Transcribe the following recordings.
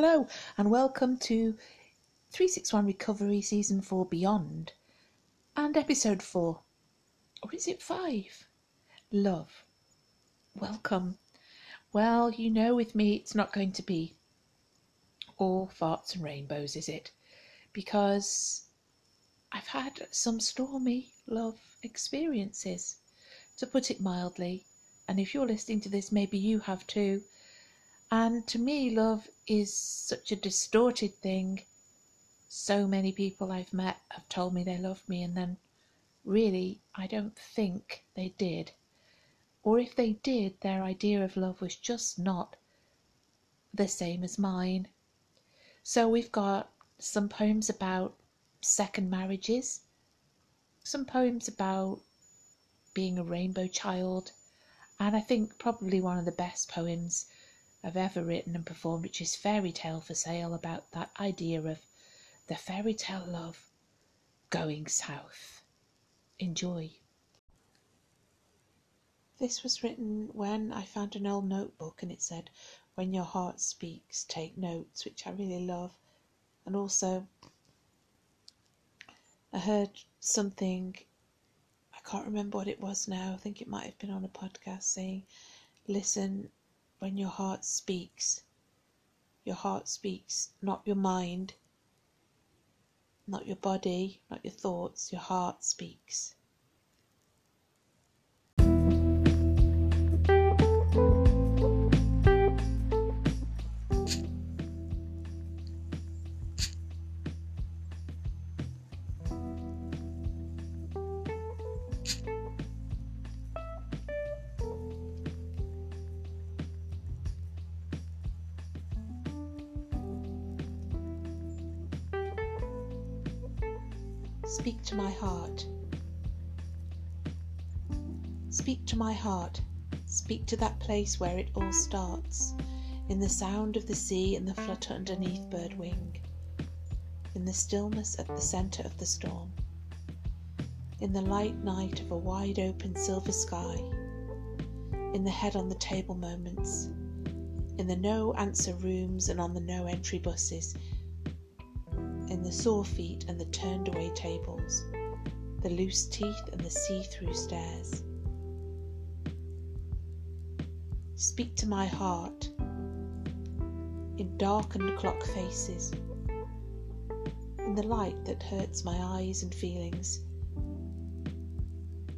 Hello, and welcome to 361 Recovery Season 4 Beyond and Episode 4. Or is it 5? Love. Welcome. Well, you know, with me, it's not going to be all farts and rainbows, is it? Because I've had some stormy love experiences, to put it mildly. And if you're listening to this, maybe you have too. And to me, love is such a distorted thing. So many people I've met have told me they loved me, and then really, I don't think they did. Or if they did, their idea of love was just not the same as mine. So we've got some poems about second marriages, some poems about being a rainbow child, and I think probably one of the best poems I've ever written and performed, which is Fairy Tale for Sale, about that idea of the fairy tale love going south. Enjoy. This was written when I found an old notebook and it said, When your heart speaks, take notes, which I really love. And also, I heard something, I can't remember what it was now, I think it might have been on a podcast saying, Listen when your heart speaks. Your heart speaks, not your mind, not your body, not your thoughts, your heart speaks. Speak to my heart. Speak to my heart. Speak to that place where it all starts, in the sound of the sea and the flutter underneath bird wing, in the stillness at the centre of the storm, in the light night of a wide open silver sky, in the head on the table moments, in the no answer rooms and on the no entry buses, in the sore feet and the turned away tables, the loose teeth and the see through stares. Speak to my heart in darkened clock faces, in the light that hurts my eyes and feelings,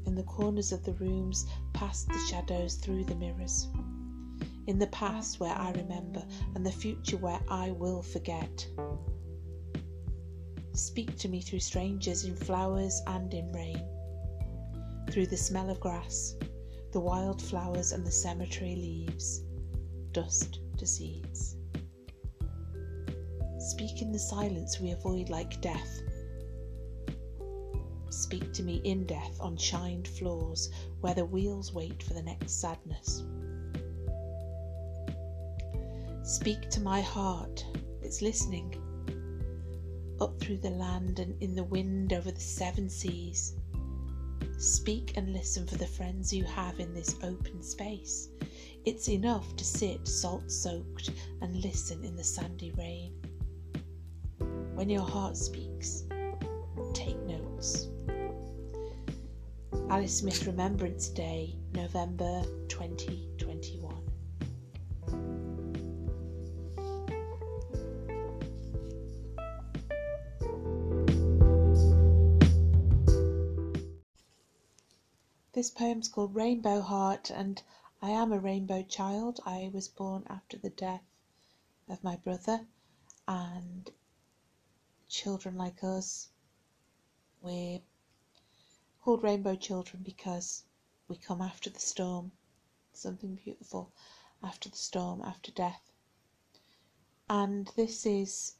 in the corners of the rooms past the shadows through the mirrors, in the past where I remember and the future where I will forget. Speak to me through strangers in flowers and in rain, through the smell of grass, the wild flowers and the cemetery leaves, dust to seeds. Speak in the silence we avoid like death. Speak to me in death on shined floors where the wheels wait for the next sadness. Speak to my heart, it's listening up through the land and in the wind over the seven seas. Speak and listen for the friends you have in this open space. It's enough to sit salt soaked and listen in the sandy rain. When your heart speaks, take notes. Alice Smith Remembrance Day, November 2021. This poem's called Rainbow Heart, and I am a rainbow child. I was born after the death of my brother, and children like us, we're called rainbow children because we come after the storm, something beautiful after the storm, after death. And this is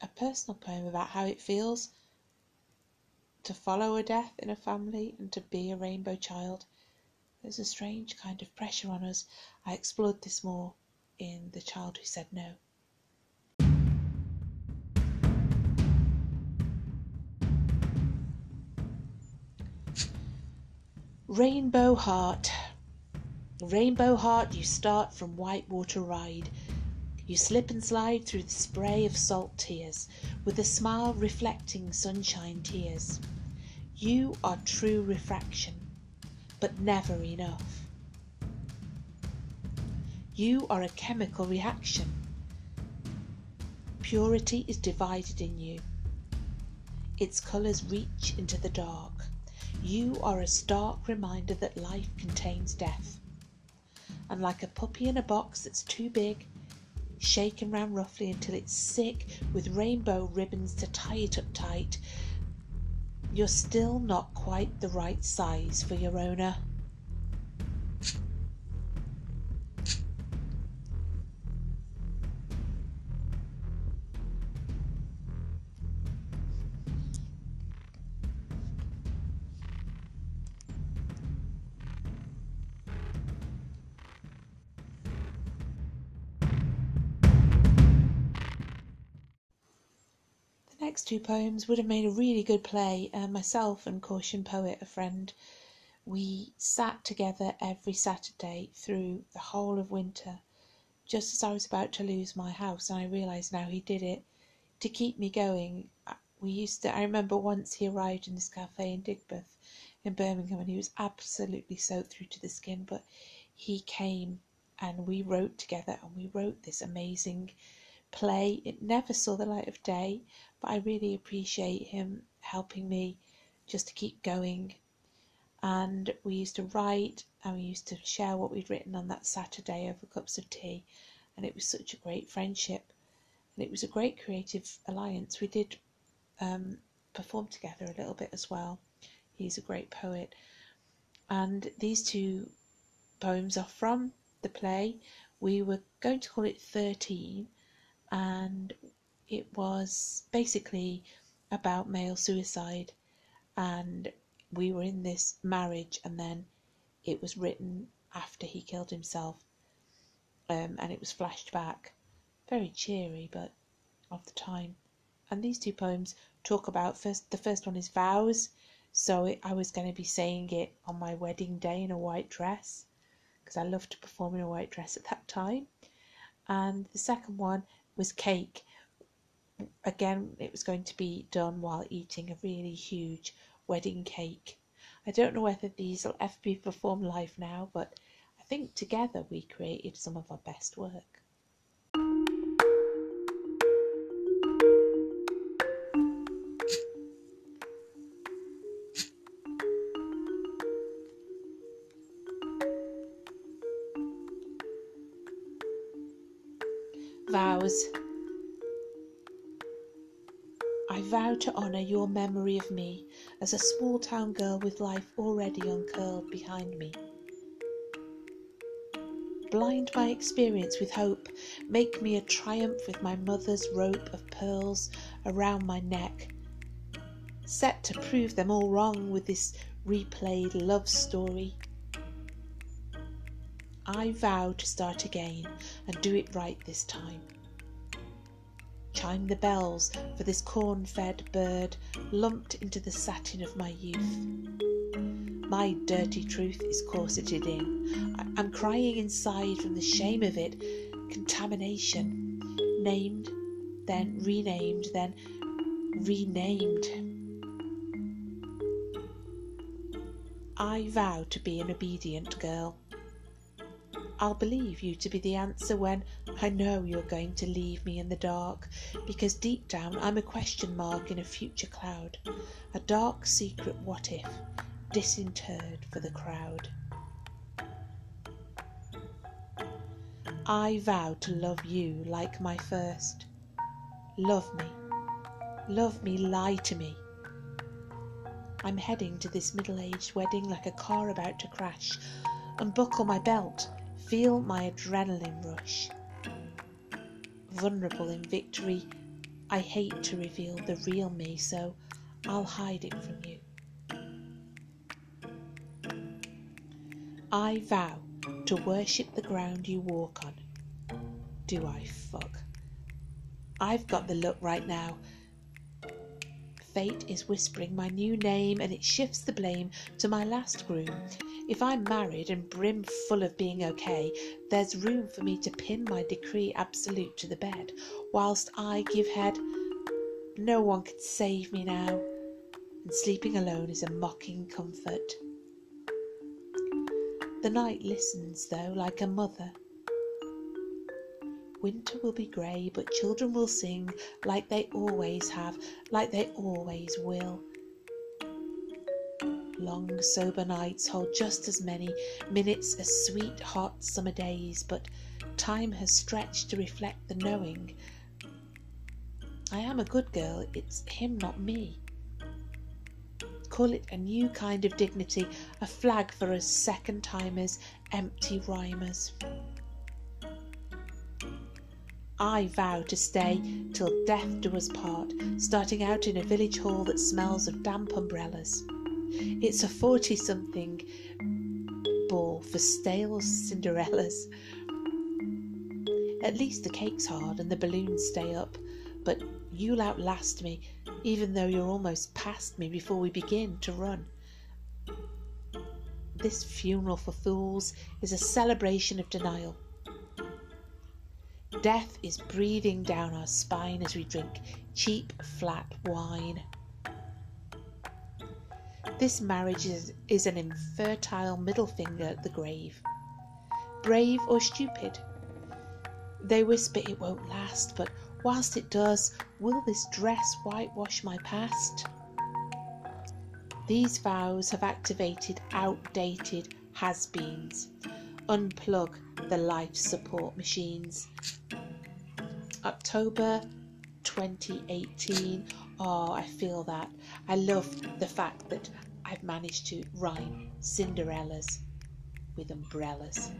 a personal poem about how it feels to follow a death in a family and to be a rainbow child. There's a strange kind of pressure on us. I explored this more in The Child Who Said No. Rainbow Heart. Rainbow Heart, you start from Whitewater Ride. You slip and slide through the spray of salt tears, with a smile reflecting sunshine tears. You are true refraction, but never enough. You are a chemical reaction. Purity is divided in you. Its colours reach into the dark. You are a stark reminder that life contains death. And like a puppy in a box that's too big, shaken round roughly until it's sick with rainbow ribbons to tie it up tight, you're still not quite the right size for your owner. Two poems would have made a really good play. Uh, myself and Caution Poet, a friend, we sat together every Saturday through the whole of winter, just as I was about to lose my house, and I realise now he did it to keep me going. Uh, we used to. I remember once he arrived in this cafe in Digbeth, in Birmingham, and he was absolutely soaked through to the skin, but he came and we wrote together, and we wrote this amazing play. It never saw the light of day, but I really appreciate him helping me just to keep going. And we used to write and we used to share what we'd written on that Saturday over cups of tea, and it was such a great friendship. And it was a great creative alliance. We did um, perform together a little bit as well. He's a great poet. And these two poems are from the play. We were going to call it 13, and it was basically about male suicide. And we were in this marriage, and then it was written after he killed himself, um, and it was flashed back. Very cheery, but of the time. And these two poems talk about first. The first one is vows, so it, I was going to be saying it on my wedding day in a white dress, because I loved to perform in a white dress at that time. And the second one was cake. Again, it was going to be done while eating a really huge wedding cake. I don't know whether these will ever be performed live now, but I think together we created some of our best work. Vows. I vow to honour your memory of me as a small town girl with life already uncurled behind me. Blind my experience with hope, make me a triumph with my mother's rope of pearls around my neck, set to prove them all wrong with this replayed love story. I vow to start again and do it right this time. Chime the bells for this corn fed bird lumped into the satin of my youth. My dirty truth is corseted in. I- am crying inside from the shame of it. Contamination. Named, then renamed, then renamed. I vow to be an obedient girl. I'll believe you to be the answer when I know you're going to leave me in the dark, because deep down I'm a question mark in a future cloud, a dark secret what if, disinterred for the crowd. I vow to love you like my first. Love me. Love me, lie to me. I'm heading to this middle aged wedding like a car about to crash. Unbuckle my belt Feel my adrenaline rush. Vulnerable in victory, I hate to reveal the real me, so I'll hide it from you. I vow to worship the ground you walk on. Do I fuck? I've got the look right now. Fate is whispering my new name and it shifts the blame to my last groom If I'm married and brim full of being okay, there's room for me to pin my decree absolute to the bed, whilst I give head. No one can save me now, and sleeping alone is a mocking comfort. The night listens, though, like a mother. Winter will be grey, but children will sing like they always have, like they always will. Long sober nights hold just as many minutes as sweet hot summer days, but time has stretched to reflect the knowing. I am a good girl, it's him, not me. Call it a new kind of dignity, a flag for us second timers, empty rhymers. I vow to stay till death do us part, starting out in a village hall that smells of damp umbrellas. It's a 40 something ball for stale Cinderellas. At least the cake's hard and the balloons stay up, but you'll outlast me, even though you're almost past me before we begin to run. This funeral for fools is a celebration of denial. Death is breathing down our spine as we drink cheap, flat wine. This marriage is, is an infertile middle finger at the grave. Brave or stupid? They whisper it won't last, but whilst it does, will this dress whitewash my past? These vows have activated outdated has beens. Unplug the life support machines. October 2018. Oh, I feel that. I love the fact that I've managed to rhyme Cinderellas with umbrellas.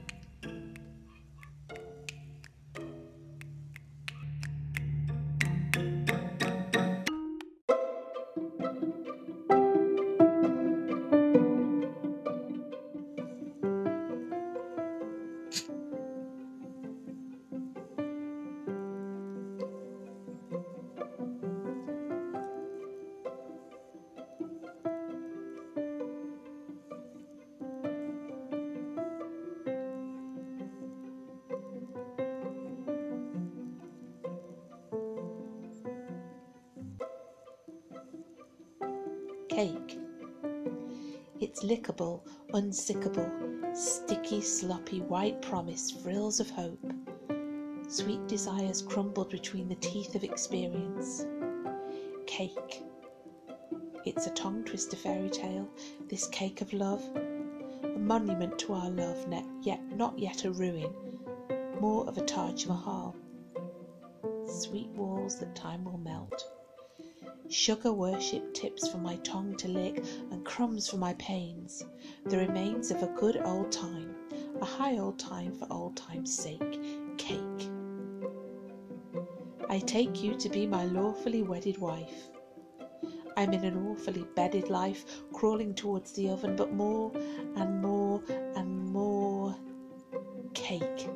Cake. It's lickable, unsickable, sticky, sloppy, white promise, frills of hope. Sweet desires crumbled between the teeth of experience. Cake. It's a tongue twister fairy tale, this cake of love. A monument to our love, yet not yet a ruin, more of a Taj Mahal. Sweet walls that time will melt. Sugar worship tips for my tongue to lick and crumbs for my pains. The remains of a good old time, a high old time for old time's sake. Cake. I take you to be my lawfully wedded wife. I'm in an awfully bedded life, crawling towards the oven, but more and more and more cake.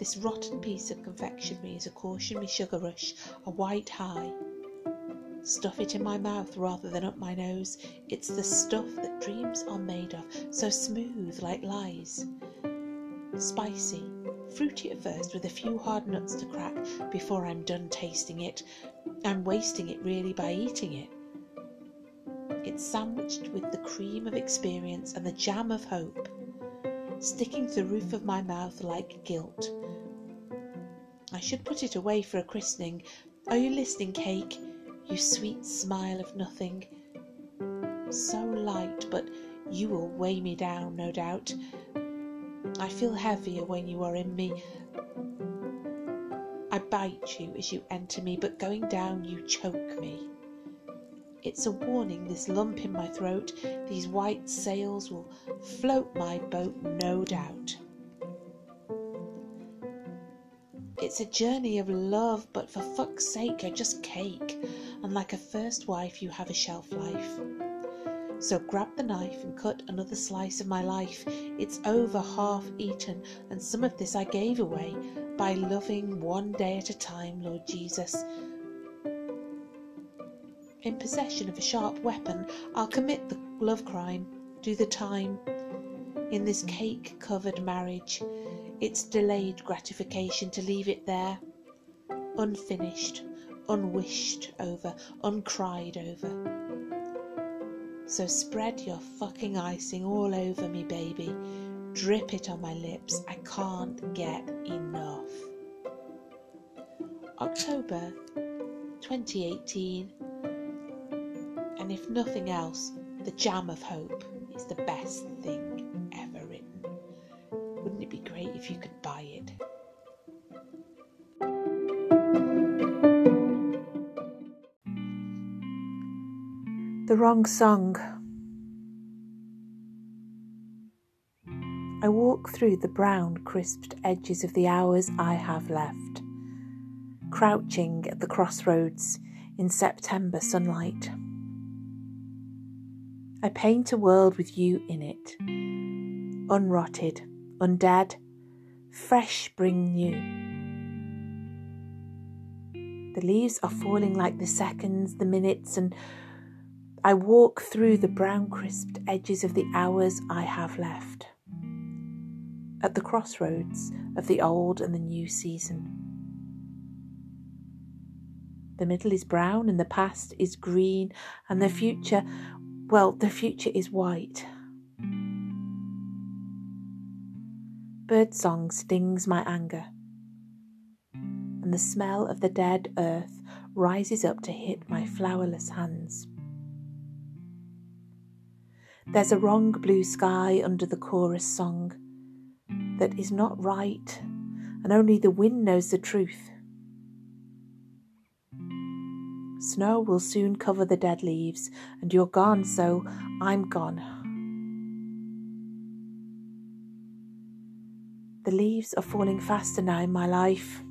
This rotten piece of confectionery is a cautionary sugar rush, a white high. Stuff it in my mouth rather than up my nose. It's the stuff that dreams are made of, so smooth like lies. Spicy, fruity at first, with a few hard nuts to crack before I'm done tasting it. I'm wasting it really by eating it. It's sandwiched with the cream of experience and the jam of hope, sticking to the roof of my mouth like guilt. I should put it away for a christening. Are you listening, cake? You sweet smile of nothing. So light, but you will weigh me down, no doubt. I feel heavier when you are in me. I bite you as you enter me, but going down you choke me. It's a warning, this lump in my throat, these white sails will float my boat, no doubt. It's a journey of love, but for fuck's sake, you're just cake, and like a first wife, you have a shelf life. So grab the knife and cut another slice of my life. It's over half eaten, and some of this I gave away by loving one day at a time, Lord Jesus. In possession of a sharp weapon, I'll commit the love crime. do the time in this cake covered marriage, it's delayed gratification to leave it there, unfinished, unwished over, uncried over. So spread your fucking icing all over me, baby. Drip it on my lips. I can't get enough. October 2018. And if nothing else, the jam of hope is the best thing ever written. Wouldn't it be great if you could buy it? The wrong song. I walk through the brown, crisped edges of the hours I have left, crouching at the crossroads in September sunlight. I paint a world with you in it, unrotted, undead, fresh spring new. The leaves are falling like the seconds, the minutes, and I walk through the brown crisped edges of the hours I have left. At the crossroads of the old and the new season. The middle is brown and the past is green, and the future, well, the future is white. Birdsong stings my anger, and the smell of the dead earth rises up to hit my flowerless hands. There's a wrong blue sky under the chorus song that is not right, and only the wind knows the truth. Snow will soon cover the dead leaves, and you're gone, so I'm gone. The leaves are falling faster now in my life.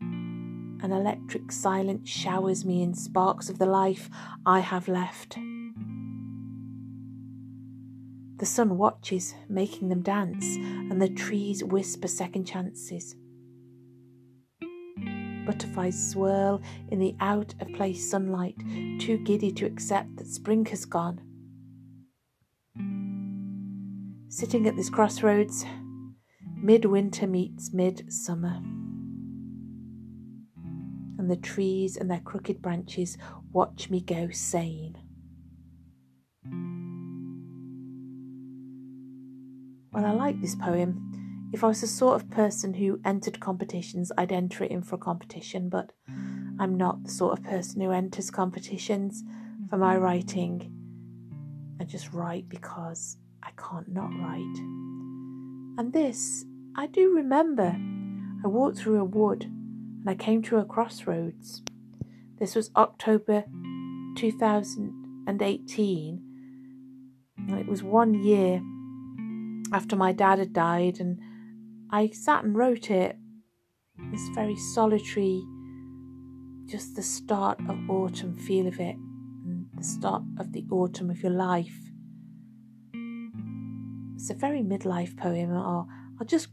An electric silence showers me in sparks of the life I have left. The sun watches, making them dance, and the trees whisper second chances. Butterflies swirl in the out of place sunlight, too giddy to accept that spring has gone. Sitting at this crossroads, midwinter meets midsummer. And the trees and their crooked branches watch me go sane. Well, I like this poem. If I was the sort of person who entered competitions, I'd enter it in for a competition, but I'm not the sort of person who enters competitions for my writing. I just write because I can't not write. And this, I do remember. I walked through a wood and I came to a crossroads. This was October 2018, and it was one year after my dad had died, and I sat and wrote it. This very solitary, just the start of autumn feel of it, and the start of the autumn of your life. It's a very midlife poem, I'll just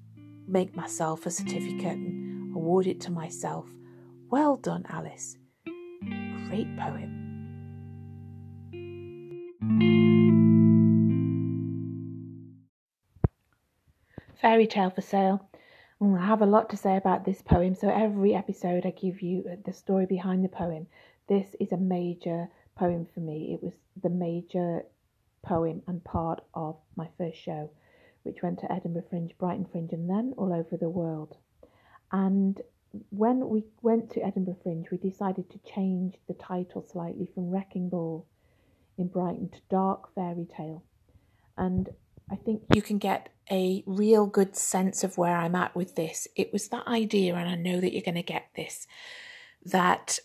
make myself a certificate and award it to myself. Well done, Alice. Great poem. Fairy tale for sale. Mm, I have a lot to say about this poem, so every episode I give you uh, the story behind the poem. This is a major poem for me. It was the major poem and part of my first show, which went to Edinburgh Fringe, Brighton Fringe, and then all over the world. And when we went to Edinburgh Fringe, we decided to change the title slightly from Wrecking Ball in Brighton to Dark Fairy Tale. And I think you can get a real good sense of where I'm at with this. It was that idea, and I know that you're going to get this, that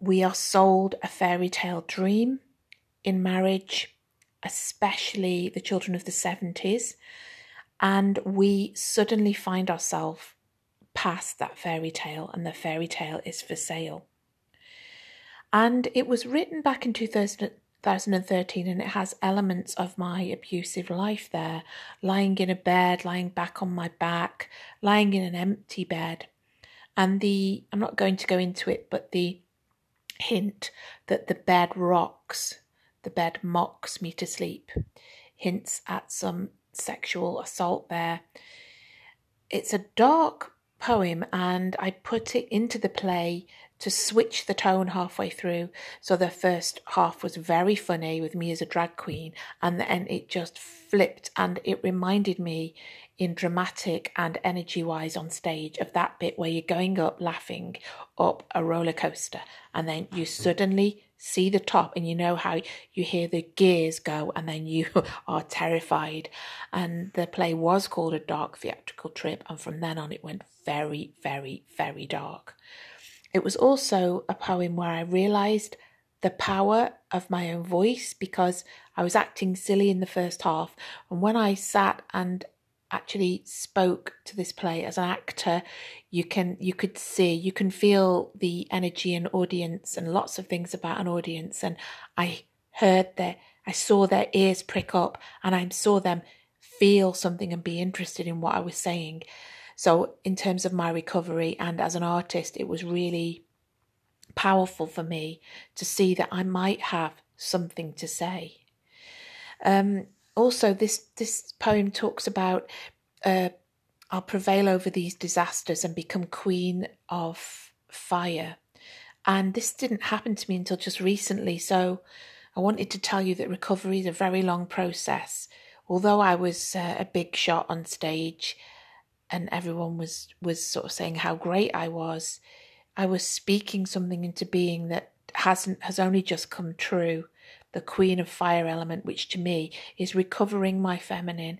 we are sold a fairy tale dream in marriage, especially the children of the 70s, and we suddenly find ourselves past that fairy tale, and the fairy tale is for sale. And it was written back in 2000, 2013 and it has elements of my abusive life there. Lying in a bed lying back on my back lying in an empty bed. And the i'm not going to go into it but the hint that the bed rocks the bed mocks me to sleep, hints at some sexual assault there. It's a dark poem, and I put it into the play to switch the tone halfway through. So the first half was very funny with me as a drag queen, and then it just flipped, and it reminded me in dramatic and energy wise on stage of that bit where you're going up laughing up a roller coaster, and then you suddenly see the top and you know how you hear the gears go and then you are terrified and the play was called a dark theatrical trip and from then on it went very very very dark it was also a poem where i realized the power of my own voice because i was acting silly in the first half. And when i sat and actually spoke to this play as an actor you can you could see you can feel the energy in audience and lots of things about an audience. And i heard their i saw their ears prick up and i saw them feel something and be interested in what i was saying so in terms of my recovery and as an artist it was really powerful for me to see that i might have something to say um, also this this poem talks about uh, I'll prevail over these disasters and become queen of fire. And this didn't happen to me until just recently. So I wanted to tell you that recovery is a very long process. Although I was uh, a big shot on stage and everyone was, was sort of saying how great I was, I was speaking something into being that hasn't has only just come true the queen of fire element, which to me is recovering my feminine.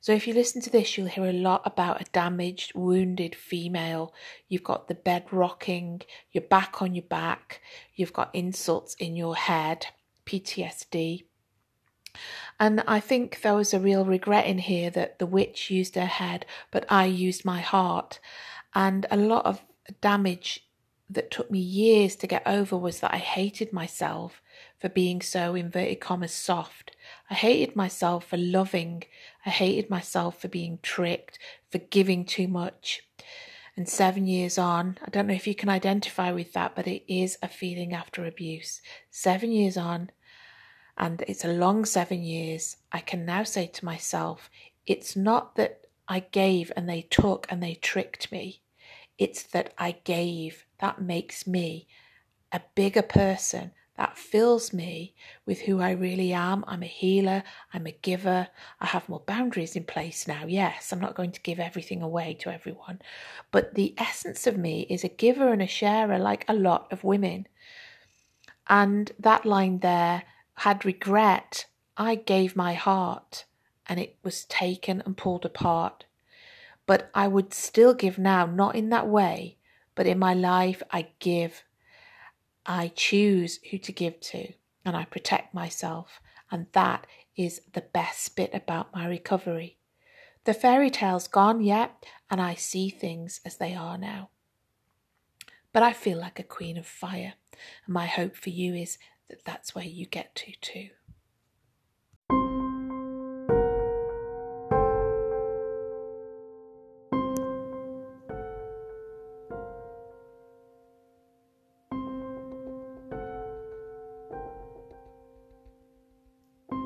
So if you listen to this, you'll hear a lot about a damaged, wounded female. You've got the bed rocking, you're back on your back, you've got insults in your head, PTSD. And I think there was a real regret in here that the witch used her head, but I used my heart. And a lot of damage that took me years to get over was that I hated myself for being so inverted commas soft. I hated myself for loving. I hated myself for being tricked, for giving too much. And seven years on, I don't know if you can identify with that, but it is a feeling after abuse. Seven years on, and it's a long seven years, I can now say to myself, it's not that I gave and they took and they tricked me. It's that I gave. That makes me a bigger person that fills me with who I really am. I'm a healer, I'm a giver, I have more boundaries in place now. Yes, I'm not going to give everything away to everyone, but the essence of me is a giver and a sharer, like a lot of women. And that line there had regret. I gave my heart and it was taken and pulled apart. But I would still give now, not in that way, but in my life, I give I choose who to give to and I protect myself. And that is the best bit about my recovery. The fairy tale's gone yet, and I see things as they are now. But I feel like a queen of fire, and my hope for you is that that's where you get to too.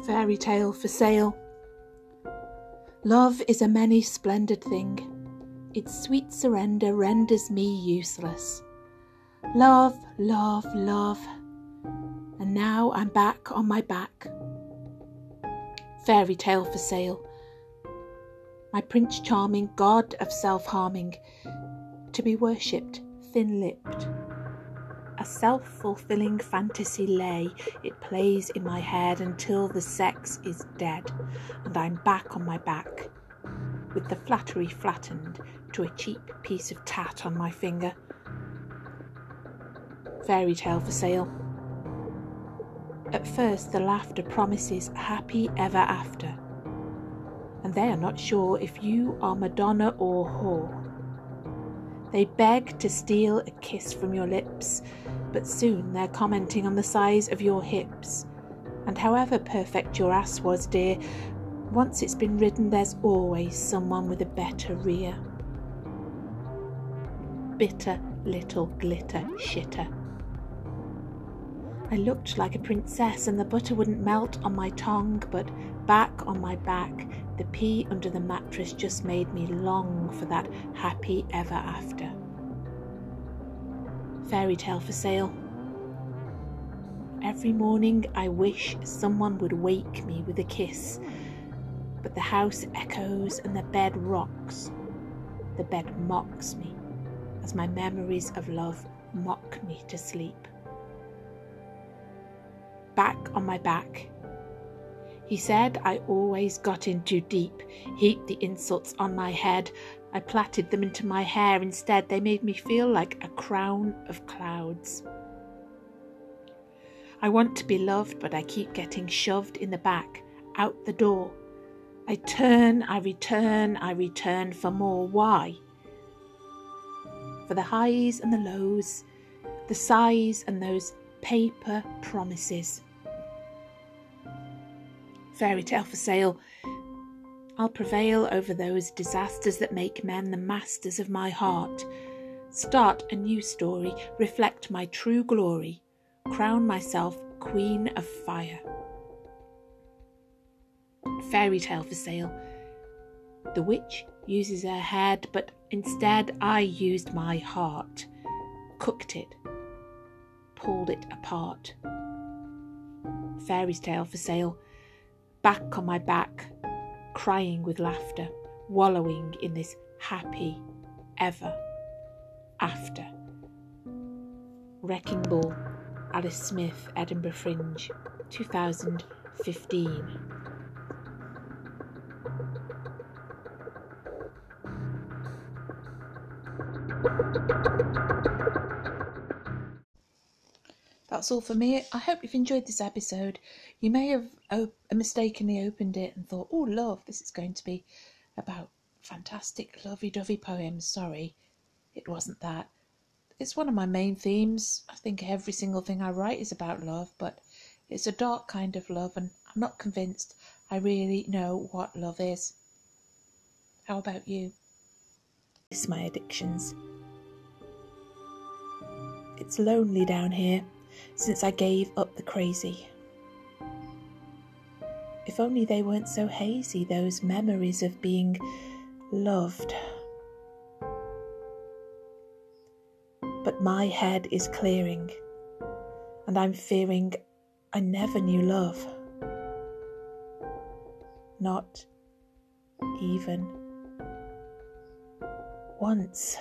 fairy tale for sale. Love is a many splendid thing. Its sweet surrender renders me useless. Love, love, love. Now I'm back on my back. Fairy tale for sale. My Prince Charming, god of self harming, to be worshipped, thin lipped a self fulfilling fantasy lay. It plays in my head until the sex is dead, and I'm back on my back, with the flattery flattened to a cheap piece of tat on my finger. Fairy tale for sale. At first, the laughter promises happy ever after, and they are not sure if you are Madonna or whore. They beg to steal a kiss from your lips, but soon they're commenting on the size of your hips. And however perfect your ass was, dear, once it's been ridden, there's always someone with a better rear. Bitter little glitter shitter. I looked like a princess, and the butter wouldn't melt on my tongue, but back on my back, the pea under the mattress just made me long for that happy ever after. Fairy tale for sale. Every morning I wish someone would wake me with a kiss, but the house echoes and the bed rocks. The bed mocks me as my memories of love mock me to sleep. Back on my back. He said I always got in too deep, heaped the insults on my head. I plaited them into my hair. Instead, they made me feel like a crown of clouds. I want to be loved, but I keep getting shoved in the back, out the door. I turn, I return, I return for more. Why? For the highs and the lows, the sighs and those paper promises. Fairy tale for sale. I'll prevail over those disasters that make men the masters of my heart. Start a new story, reflect my true glory, crown myself Queen of Fire. Fairy tale for sale. The witch uses her head, but instead I used my heart, cooked it, pulled it apart. Fairy tale for sale. Back on my back, crying with laughter, wallowing in this happy ever after. Wrecking Ball, Alice Smith, Edinburgh Fringe, 2015. That's all for me. I hope you've enjoyed this episode. You may have op- mistakenly opened it and thought, oh, love, this is going to be about fantastic, lovey dovey poems. Sorry, it wasn't that. It's one of my main themes. I think every single thing I write is about love, but it's a dark kind of love, and I'm not convinced I really know what love is. How about you? It's my addictions. It's lonely down here since I gave up the crazy. If only they weren't so hazy, those memories of being loved. But my head is clearing, and I'm fearing I never knew love. Not even once.